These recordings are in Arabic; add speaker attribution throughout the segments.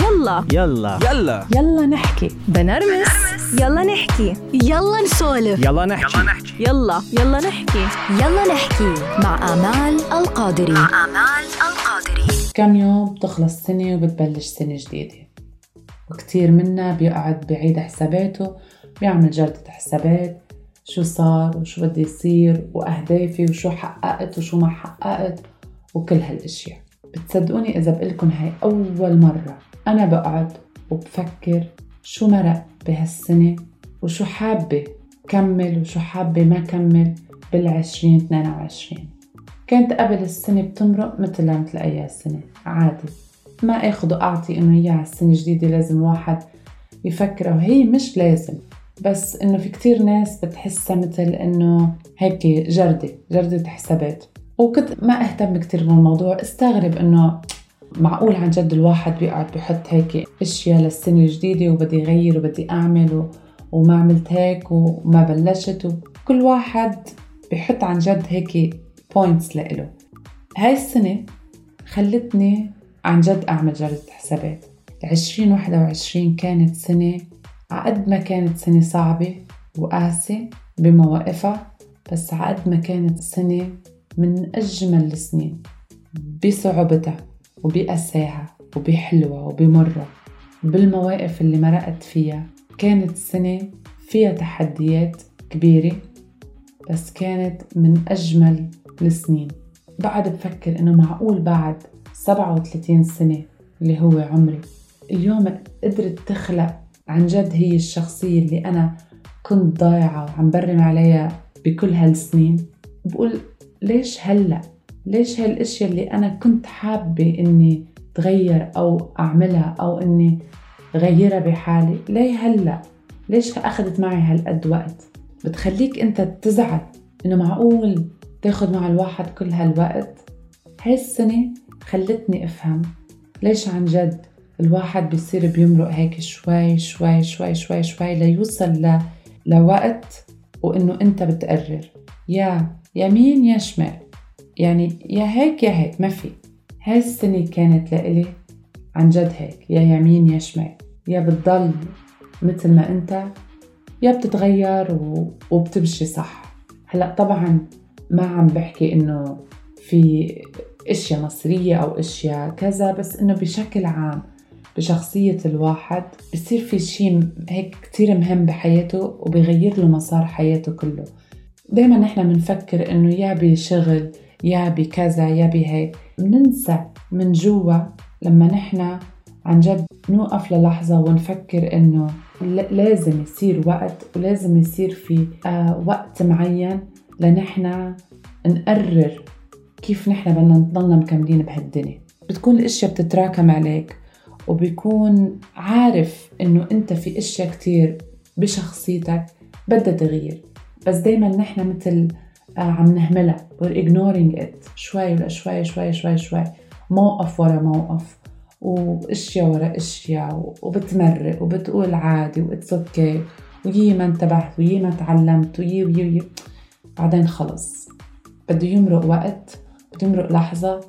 Speaker 1: يلا.
Speaker 2: يلا.
Speaker 3: يلا.
Speaker 4: يلا نحكي.
Speaker 1: بنرمس. يلا نحكي.
Speaker 5: يلا نسولف.
Speaker 2: يلا نحكي.
Speaker 1: يلا يلا. نحكي.
Speaker 5: يلا نحكي. مع آمال القادري. مع آمال القادري.
Speaker 4: كم يوم بتخلص سنة وبتبلش سنة جديدة؟ وكتير منا بيقعد بعيد حساباته بيعمل جلدة حسابات. شو صار؟ وشو بده يصير؟ وأهدافي؟ وشو حققت؟ وشو ما حققت؟ وكل هالأشياء. بتصدقوني إذا بقلكن هاي أول مرة. أنا بقعد وبفكر شو مرق بهالسنة وشو حابة كمل وشو حابة ما كمل بالعشرين 2022 كانت قبل السنة بتمرق مثل مثل أي سنة عادي. ما اخذ واعطي إنه هي على السنة الجديدة لازم واحد يفكر وهي مش لازم. بس إنه في كتير ناس بتحسها مثل إنه هيك جردة جردة حسابات. وكنت ما أهتم كتير بالموضوع استغرب إنه معقول عن جد الواحد بيقعد بحط هيك أشياء للسنة الجديدة وبدي يغير وبدي أعمل. وما عملت هيك وما بلشت وكل واحد بحط عن جد هيك بوينتس لإله هاي السنة خلتني عن جد أعمل جردة حسابات 2021 كانت سنة عقد ما كانت سنة صعبة وقاسية بمواقفها بس عقد ما كانت سنة من أجمل السنين بصعوبتها وبأساها وبحلوة وبمرة بالمواقف اللي مرقت فيها. كانت سنة فيها تحديات كبيرة بس كانت من أجمل السنين. بعد بفكر إنه معقول بعد 37 سنة اللي هو عمري. اليوم قدرت تخلق عن جد هي الشخصية اللي أنا كنت ضايعة وعم برم عليها بكل هالسنين. بقول ليش هلأ ليش هالأشياء اللي أنا كنت حابة إني تغير أو أعملها أو إني غيرها بحالي؟ ليه هلأ؟ ليش أخذت معي هالقد وقت بتخليك أنت تزعل إنه معقول تاخد مع الواحد كل هالوقت؟ هاي السنة خلتني أفهم ليش عن جد الواحد بيصير بيمرق هيك شوي شوي شوي شوي شوي ليوصل ل... لوقت وإنه أنت بتقرر. يا يمين يا شمال. يعني يا هيك يا هيك ما في. هاي السنة كانت لإلي عن جد هيك يا يمين يا شمال يا بتضل مثل ما أنت يا بتتغير و... وبتمشي صح. هلأ طبعا ما عم بحكي إنه في إشياء مصرية أو إشياء كذا بس إنه بشكل عام بشخصية الواحد بصير في شيء هيك كتير مهم بحياته وبيغير له مسار حياته كله. دايما نحن بنفكر إنه يا بشغل يا بكذا يا بهيك. بننسى من جوا لما نحن عن جد نوقف للحظة ونفكر إنه لازم يصير وقت ولازم يصير في آه وقت معين لنحن نقرر كيف نحن بدنا نضلنا مكملين بهالدنيا. بتكون الأشياء بتتراكم عليك وبيكون عارف إنه أنت في أشياء كتير بشخصيتك بدها تغيير بس دايما نحن مثل عم نهملها. We're ignoring it. شوي شوي شوي شوي شوي. موقف ورا موقف وأشياء ورا أشياء وبتمرق وبتقول عادي و it's okay ويي ما انتبهت ويي ما تعلمت ويي ويي ويي. بعدين خلص. بده يمرق وقت بتمرق لحظة.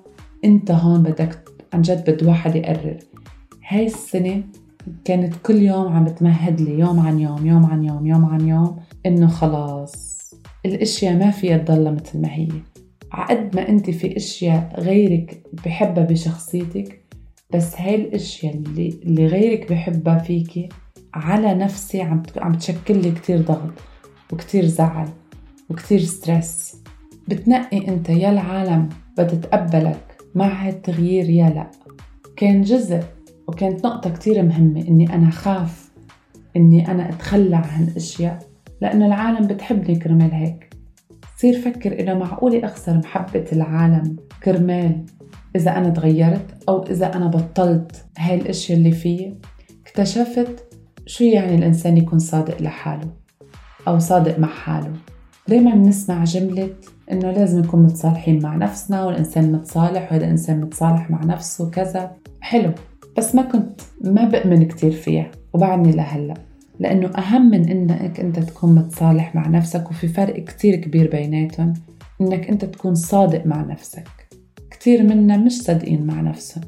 Speaker 4: انت هون بدك عن جد بده واحد يقرر. هاي السنة كانت كل يوم عم بتمهد لي يوم عن يوم يوم عن يوم يوم عن يوم إنه خلاص الأشياء ما فيها تضلها مثل ما هي عقد ما أنت في أشياء غيرك بحبها بشخصيتك بس هاي الأشياء اللي, اللي غيرك بحبها فيكي على نفسي عم عم تشكل لي كتير ضغط وكتير زعل وكتير ستريس. بتنقي أنت يا العالم بتتقبلك مع هالتغيير يا لا. كان جزء وكانت نقطة كتير مهمة إني أنا خاف إني أنا أتخلى عن أشياء لأنه العالم بتحبني كرمال هيك. صير فكر إنه معقولة أخسر محبة العالم كرمال إذا أنا تغيرت أو إذا أنا بطلت هاي الأشياء اللي فيي اكتشفت شو يعني الإنسان يكون صادق لحاله أو صادق مع حاله. دايما بنسمع جملة إنه لازم نكون متصالحين مع نفسنا والإنسان متصالح وهذا الإنسان متصالح مع نفسه وكذا. حلو بس ما كنت ما بأمن كتير فيها وبعدني لهلأ. لأنه أهم من إنك أنت تكون متصالح مع نفسك وفي فرق كتير كبير بيناتهم إنك أنت تكون صادق مع نفسك. كتير منا مش صادقين مع نفسهم.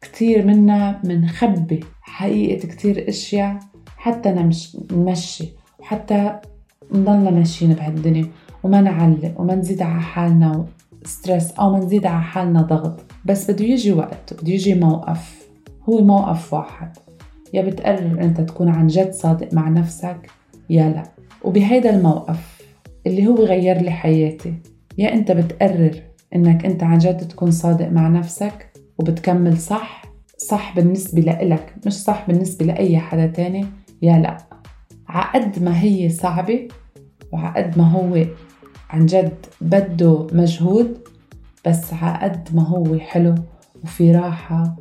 Speaker 4: كتير منا منخبي حقيقة كتير أشياء حتى نمش نمشي وحتى نضلنا ماشيين بهالدنيا وما نعلق وما نزيد على حالنا ستريس أو ما نزيد على حالنا ضغط. بس بده يجي وقت بده يجي موقف هو موقف واحد. يا بتقرر أنت تكون عن جد صادق مع نفسك يا لا. وبهيدا الموقف اللي هو غير لي حياتي يا أنت بتقرر إنك أنت عن جد تكون صادق مع نفسك وبتكمل صح؟ صح بالنسبة لإلك مش صح بالنسبة لأي حدا تاني؟ يا لا. عقد ما هي صعبة وعقد ما هو عن جد بده مجهود بس عقد ما هو حلو وفي راحة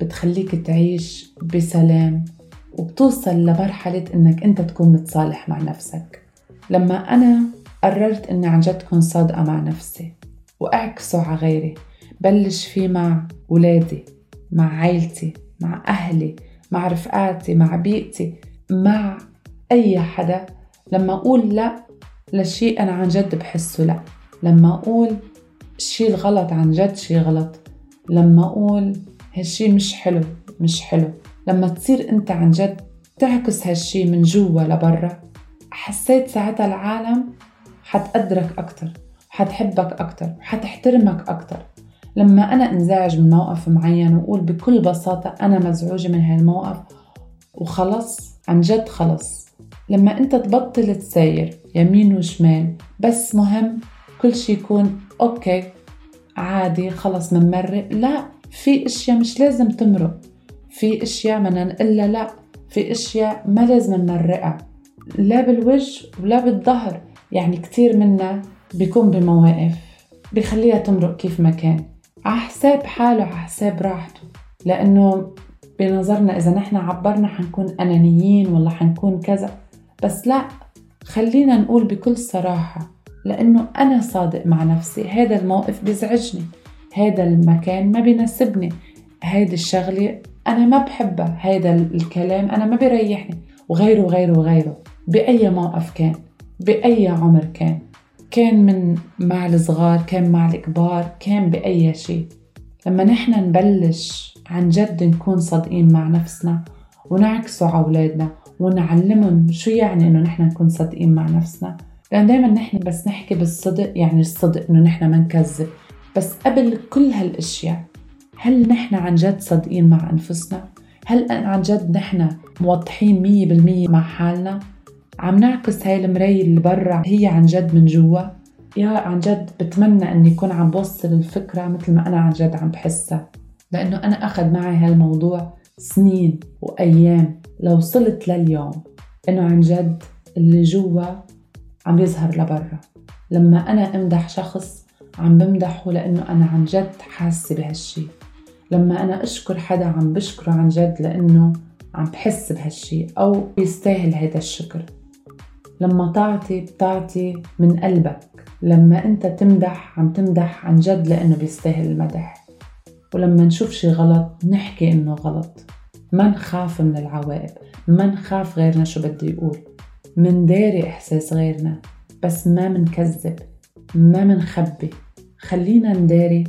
Speaker 4: بتخليك تعيش بسلام وبتوصل لمرحلة إنك أنت تكون متصالح مع نفسك. لما أنا قررت إني عن جد كون صادقة مع نفسي وأعكسه على غيري بلش فيه مع ولادي مع عائلتي مع أهلي مع رفقاتي مع بيئتي مع أي حدا. لما أقول لا لشيء أنا عن جد بحسه لا. لما أقول الشيء الغلط عن جد شيء غلط. لما أقول هالشيء مش حلو مش حلو. لما تصير أنت عن جد تعكس هالشيء من جوا لبرا حسيت ساعتها العالم حتقدرك أكتر حتحبك أكتر وحتحترمك أكتر. لما أنا انزعج من موقف معين وأقول بكل بساطة أنا مزعوجة من هالموقف وخلص عن جد خلص. لما أنت تبطل تساير يمين وشمال بس مهم كل شي يكون أوكي عادي خلص منمرق لا. في أشياء مش لازم تمرق. في أشياء بدنا نقلها لا. في أشياء ما لازم نمرقها. لا بالوجه ولا بالظهر. يعني كتير منا بيكون بمواقف بخليها تمرق كيف ما كان. على حساب حاله على حساب راحته. لأنه بنظرنا إذا نحن عبرنا حنكون أنانيين ولا حنكون كذا. بس لا خلينا نقول بكل صراحة. لأنه أنا صادق مع نفسي. هذا الموقف بيزعجني. هذا المكان ما بيناسبني. هيدي الشغلة أنا ما بحبها. هذا الكلام أنا ما بيريحني. وغيره وغيره وغيره. بأي موقف كان بأي عمر كان. كان من مع الصغار كان مع الكبار كان بأي شيء. لما نحن نبلش عن جد نكون صادقين مع نفسنا ونعكسه على أولادنا ونعلمهم شو يعني إنه نحن نكون صادقين مع نفسنا. لأن دايما نحن بس نحكي بالصدق يعني الصدق إنه نحن ما نكذب. بس قبل كل هالأشياء هل نحن عن جد صادقين مع أنفسنا؟ هل عن جد نحن موضحين مية بالمية مع حالنا؟ عم نعكس هاي المراية اللي برا هي عن جد من جوا يا عن جد بتمنى اني يكون عم بوصل الفكرة مثل ما أنا عن جد عم بحسها لأنه أنا أخذ معي هالموضوع سنين وأيام لو وصلت لليوم إنه عن جد اللي جوا عم يظهر لبرا لما أنا أمدح شخص عم بمدحه لأنه أنا عن جد حاسة بهالشي. لما أنا أشكر حدا عم بشكره عن جد لأنه عم بحس بهالشي أو بيستاهل هيدا الشكر. لما تعطي بتعطي من قلبك. لما أنت تمدح عم تمدح عن جد لأنه بيستاهل المدح. ولما نشوف شي غلط نحكي إنه غلط. ما نخاف من العواقب ما نخاف غيرنا شو بده يقول. من داري إحساس غيرنا. بس ما منكذب. ما منخبي. خلينا نداري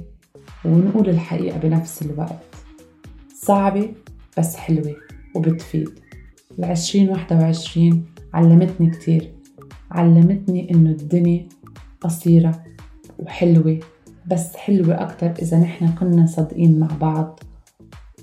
Speaker 4: ونقول الحقيقة بنفس الوقت. صعبة بس حلوة وبتفيد. العشرين واحدة وعشرين علمتني كتير. علمتني إنه الدنيا قصيرة وحلوة بس حلوة أكتر إذا نحن كنا صادقين مع بعض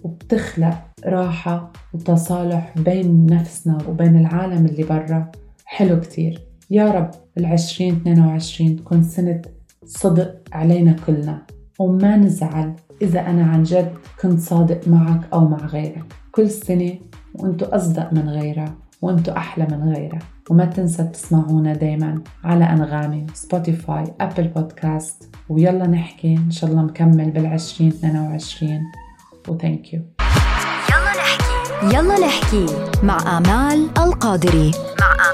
Speaker 4: وبتخلق راحة وتصالح بين نفسنا وبين العالم اللي برا. حلو كتير. يا رب العشرين اثنين وعشرين تكون سنة صدق علينا كلنا وما نزعل إذا أنا عن جد كنت صادق معك أو مع غيرك. كل سنة وأنتو أصدق من غيرها وانتو أحلى من غيرها. وما تنسى تسمعونا دايما على أنغامي Spotify Apple Podcast ويلا نحكي إن شاء الله مكمل بالعشرين 22 و thank you
Speaker 5: يلا نحكي. يلا نحكي مع آمال القادري. مع